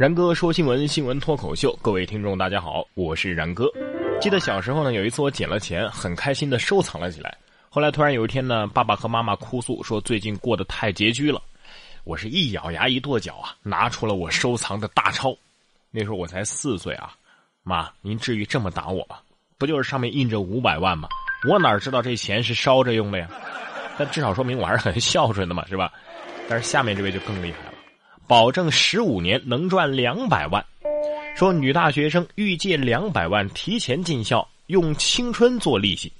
然哥说新闻，新闻脱口秀，各位听众大家好，我是然哥。记得小时候呢，有一次我捡了钱，很开心的收藏了起来。后来突然有一天呢，爸爸和妈妈哭诉说最近过得太拮据了。我是一咬牙一跺脚啊，拿出了我收藏的大钞。那时候我才四岁啊，妈，您至于这么打我吗？不就是上面印着五百万吗？我哪知道这钱是烧着用的呀？但至少说明我还是很孝顺的嘛，是吧？但是下面这位就更厉害了。保证十五年能赚两百万，说女大学生欲借两百万提前尽孝，用青春做利息，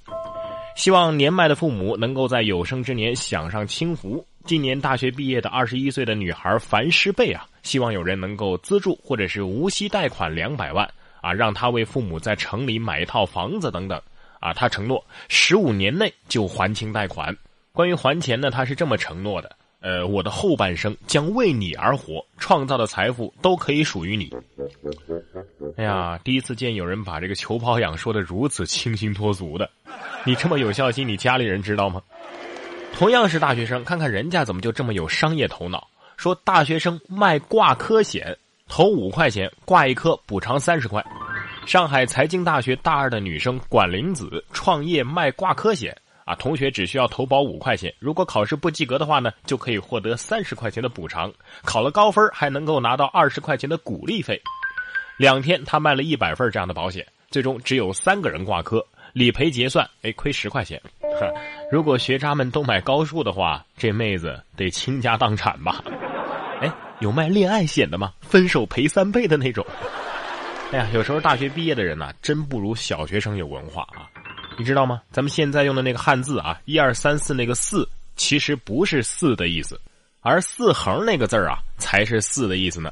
希望年迈的父母能够在有生之年享上清福。今年大学毕业的二十一岁的女孩樊诗贝啊，希望有人能够资助或者是无息贷款两百万啊，让她为父母在城里买一套房子等等啊。她承诺十五年内就还清贷款。关于还钱呢，她是这么承诺的。呃，我的后半生将为你而活，创造的财富都可以属于你。哎呀，第一次见有人把这个求包养说的如此清新脱俗的，你这么有孝心，你家里人知道吗？同样是大学生，看看人家怎么就这么有商业头脑。说大学生卖挂科险，投五块钱挂一科补偿三十块。上海财经大学大二的女生管玲子创业卖挂科险。啊，同学只需要投保五块钱，如果考试不及格的话呢，就可以获得三十块钱的补偿；考了高分还能够拿到二十块钱的鼓励费。两天他卖了一百份这样的保险，最终只有三个人挂科，理赔结算，哎，亏十块钱。如果学渣们都买高数的话，这妹子得倾家荡产吧？哎，有卖恋爱险的吗？分手赔三倍的那种？哎呀，有时候大学毕业的人呐，真不如小学生有文化啊。你知道吗？咱们现在用的那个汉字啊，一二三四那个四，其实不是四的意思，而四横那个字儿啊，才是四的意思呢。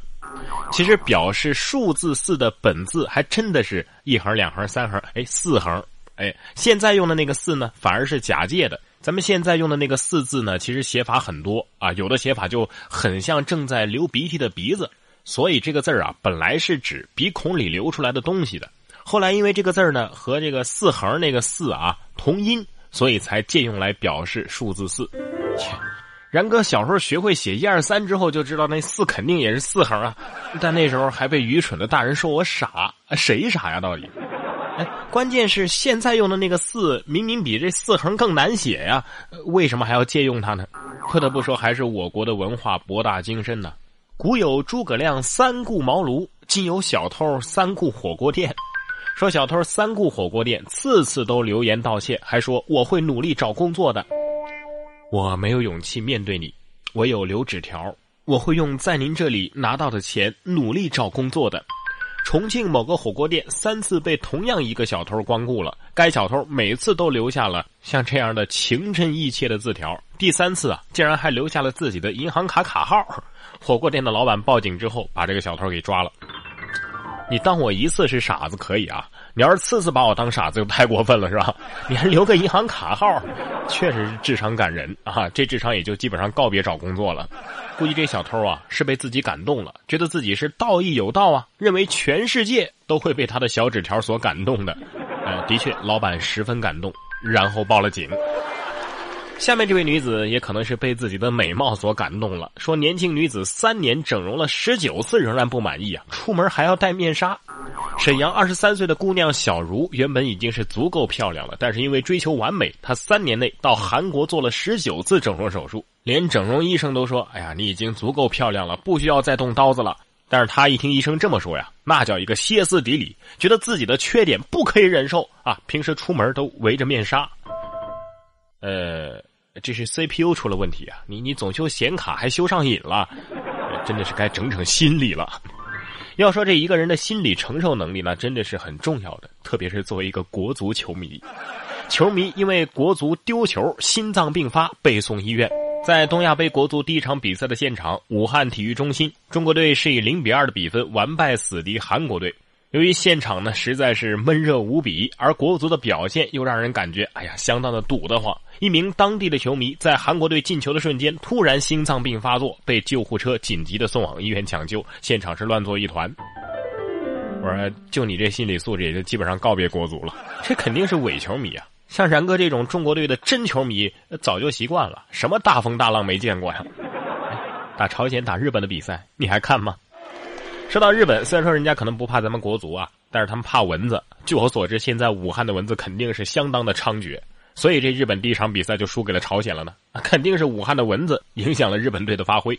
其实表示数字四的本字还真的是一横、两横、三横，哎，四横。哎，现在用的那个四呢，反而是假借的。咱们现在用的那个四字呢，其实写法很多啊，有的写法就很像正在流鼻涕的鼻子，所以这个字儿啊，本来是指鼻孔里流出来的东西的。后来因为这个字儿呢和这个四横那个四啊同音，所以才借用来表示数字四。切，然哥小时候学会写一二三之后就知道那四肯定也是四横啊，但那时候还被愚蠢的大人说我傻，谁傻呀？到底？哎，关键是现在用的那个四明明比这四横更难写呀，为什么还要借用它呢？不得不说，还是我国的文化博大精深呢。古有诸葛亮三顾茅庐，今有小偷三顾火锅店。说小偷三顾火锅店，次次都留言道歉，还说我会努力找工作的。我没有勇气面对你，唯有留纸条。我会用在您这里拿到的钱努力找工作的。重庆某个火锅店三次被同样一个小偷光顾了，该小偷每次都留下了像这样的情真意切的字条。第三次啊，竟然还留下了自己的银行卡卡号。火锅店的老板报警之后，把这个小偷给抓了。你当我一次是傻子可以啊，你要是次次把我当傻子就太过分了是吧？你还留个银行卡号，确实是智商感人啊！这智商也就基本上告别找工作了。估计这小偷啊是被自己感动了，觉得自己是道义有道啊，认为全世界都会被他的小纸条所感动的。呃，的确，老板十分感动，然后报了警。下面这位女子也可能是被自己的美貌所感动了，说年轻女子三年整容了十九次仍然不满意啊，出门还要戴面纱。沈阳二十三岁的姑娘小茹原本已经是足够漂亮了，但是因为追求完美，她三年内到韩国做了十九次整容手术，连整容医生都说：“哎呀，你已经足够漂亮了，不需要再动刀子了。”但是她一听医生这么说呀，那叫一个歇斯底里，觉得自己的缺点不可以忍受啊，平时出门都围着面纱。呃。这是 CPU 出了问题啊！你你总修显卡还修上瘾了，真的是该整整心理了。要说这一个人的心理承受能力呢，真的是很重要的，特别是作为一个国足球迷，球迷因为国足丢球心脏病发被送医院。在东亚杯国足第一场比赛的现场，武汉体育中心，中国队是以零比二的比分完败死敌韩国队。由于现场呢实在是闷热无比，而国足的表现又让人感觉哎呀相当的堵得慌。一名当地的球迷在韩国队进球的瞬间突然心脏病发作，被救护车紧急的送往医院抢救，现场是乱作一团。我说就你这心理素质，也就基本上告别国足了。这肯定是伪球迷啊！像然哥这种中国队的真球迷早就习惯了，什么大风大浪没见过呀？打朝鲜打日本的比赛你还看吗？说到日本，虽然说人家可能不怕咱们国足啊，但是他们怕蚊子。据我所知，现在武汉的蚊子肯定是相当的猖獗，所以这日本第一场比赛就输给了朝鲜了呢。肯定是武汉的蚊子影响了日本队的发挥。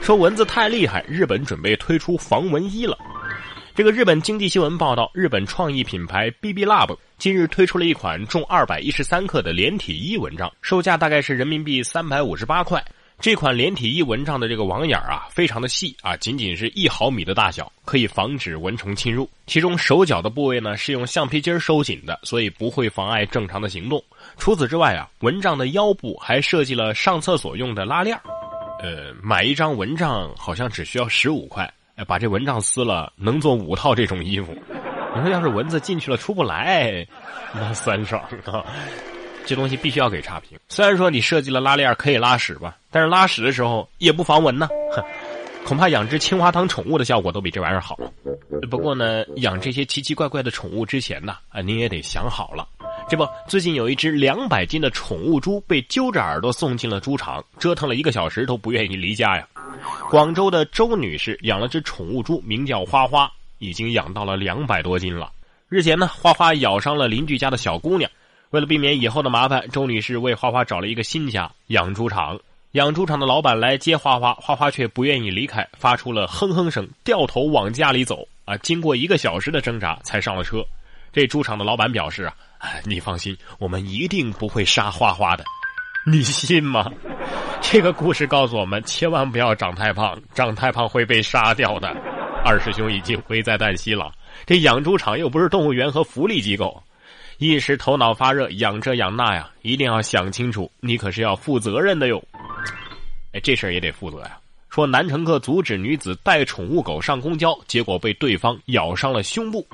说蚊子太厉害，日本准备推出防蚊衣了。这个日本经济新闻报道，日本创意品牌 BB Lab 近日推出了一款重二百一十三克的连体衣蚊帐，售价大概是人民币三百五十八块。这款连体衣蚊帐的这个网眼啊，非常的细啊，仅仅是一毫米的大小，可以防止蚊虫侵入。其中手脚的部位呢是用橡皮筋收紧的，所以不会妨碍正常的行动。除此之外啊，蚊帐的腰部还设计了上厕所用的拉链呃，买一张蚊帐好像只需要十五块，哎，把这蚊帐撕了，能做五套这种衣服。你说要是蚊子进去了出不来，那酸爽啊！这东西必须要给差评。虽然说你设计了拉链可以拉屎吧，但是拉屎的时候也不防蚊呢。哼恐怕养只青花当宠物的效果都比这玩意儿好。不过呢，养这些奇奇怪怪的宠物之前呢，啊，您也得想好了。这不，最近有一只两百斤的宠物猪被揪着耳朵送进了猪场，折腾了一个小时都不愿意离家呀。广州的周女士养了只宠物猪，名叫花花，已经养到了两百多斤了。日前呢，花花咬伤了邻居家的小姑娘。为了避免以后的麻烦，周女士为花花找了一个新家——养猪场。养猪场的老板来接花花，花花却不愿意离开，发出了哼哼声，掉头往家里走。啊，经过一个小时的挣扎，才上了车。这猪场的老板表示：“啊，你放心，我们一定不会杀花花的，你信吗？”这个故事告诉我们，千万不要长太胖，长太胖会被杀掉的。二师兄已经危在旦夕了，这养猪场又不是动物园和福利机构。一时头脑发热，养这养那呀，一定要想清楚，你可是要负责任的哟。哎，这事儿也得负责呀。说男乘客阻止女子带宠物狗上公交，结果被对方咬伤了胸部。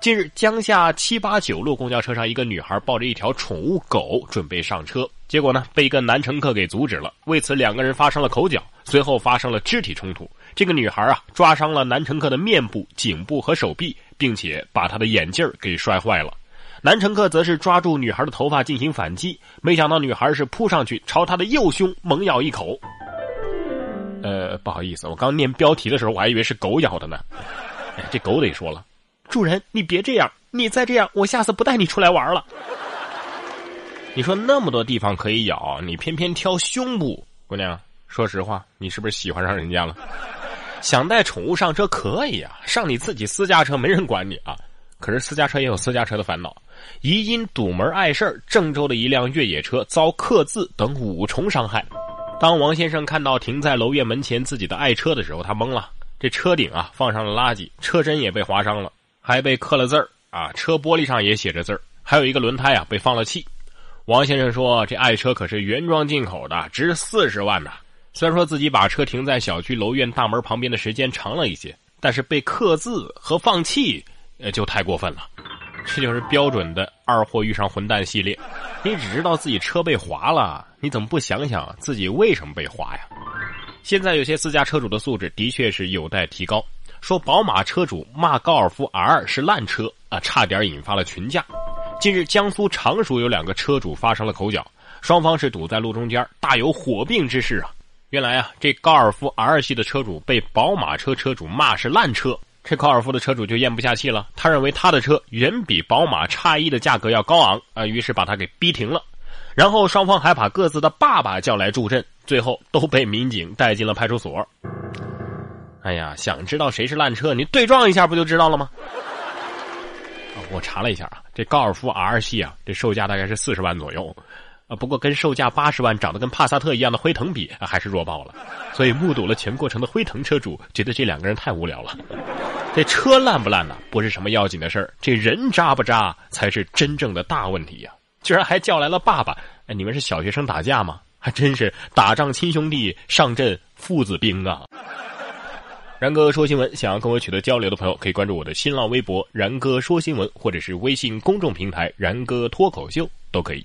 近日，江夏七八九路公交车上，一个女孩抱着一条宠物狗准备上车，结果呢被一个男乘客给阻止了。为此，两个人发生了口角，随后发生了肢体冲突。这个女孩啊，抓伤了男乘客的面部、颈部和手臂，并且把他的眼镜给摔坏了。男乘客则是抓住女孩的头发进行反击，没想到女孩是扑上去朝他的右胸猛咬一口。呃，不好意思，我刚念标题的时候我还以为是狗咬的呢。哎，这狗得说了：“主人，你别这样，你再这样，我下次不带你出来玩了。”你说那么多地方可以咬，你偏偏挑胸部，姑娘，说实话，你是不是喜欢上人家了？想带宠物上车可以啊，上你自己私家车没人管你啊。可是私家车也有私家车的烦恼，疑因堵门碍事儿，郑州的一辆越野车遭刻字等五重伤害。当王先生看到停在楼院门前自己的爱车的时候，他懵了。这车顶啊放上了垃圾，车身也被划伤了，还被刻了字儿啊，车玻璃上也写着字儿，还有一个轮胎啊被放了气。王先生说：“这爱车可是原装进口的，值四十万呐。虽然说自己把车停在小区楼院大门旁边的时间长了一些，但是被刻字和放气。”呃，就太过分了，这就是标准的二货遇上混蛋系列。你只知道自己车被划了，你怎么不想想自己为什么被划呀？现在有些私家车主的素质的确是有待提高。说宝马车主骂高尔夫 R 是烂车啊，差点引发了群架。近日，江苏常熟有两个车主发生了口角，双方是堵在路中间，大有火并之势啊。原来啊，这高尔夫 R 系的车主被宝马车车主骂是烂车。这高尔夫的车主就咽不下气了，他认为他的车远比宝马叉一的价格要高昂啊，于是把他给逼停了。然后双方还把各自的爸爸叫来助阵，最后都被民警带进了派出所。哎呀，想知道谁是烂车，你对撞一下不就知道了吗？我查了一下啊，这高尔夫 R 系啊，这售价大概是四十万左右。啊，不过跟售价八十万、长得跟帕萨特一样的辉腾比，还是弱爆了。所以目睹了全过程的辉腾车主觉得这两个人太无聊了。这车烂不烂呢？不是什么要紧的事儿，这人渣不渣才是真正的大问题呀！居然还叫来了爸爸，哎，你们是小学生打架吗？还真是打仗亲兄弟，上阵父子兵啊！然哥说新闻，想要跟我取得交流的朋友，可以关注我的新浪微博“然哥说新闻”，或者是微信公众平台“然哥脱口秀”都可以。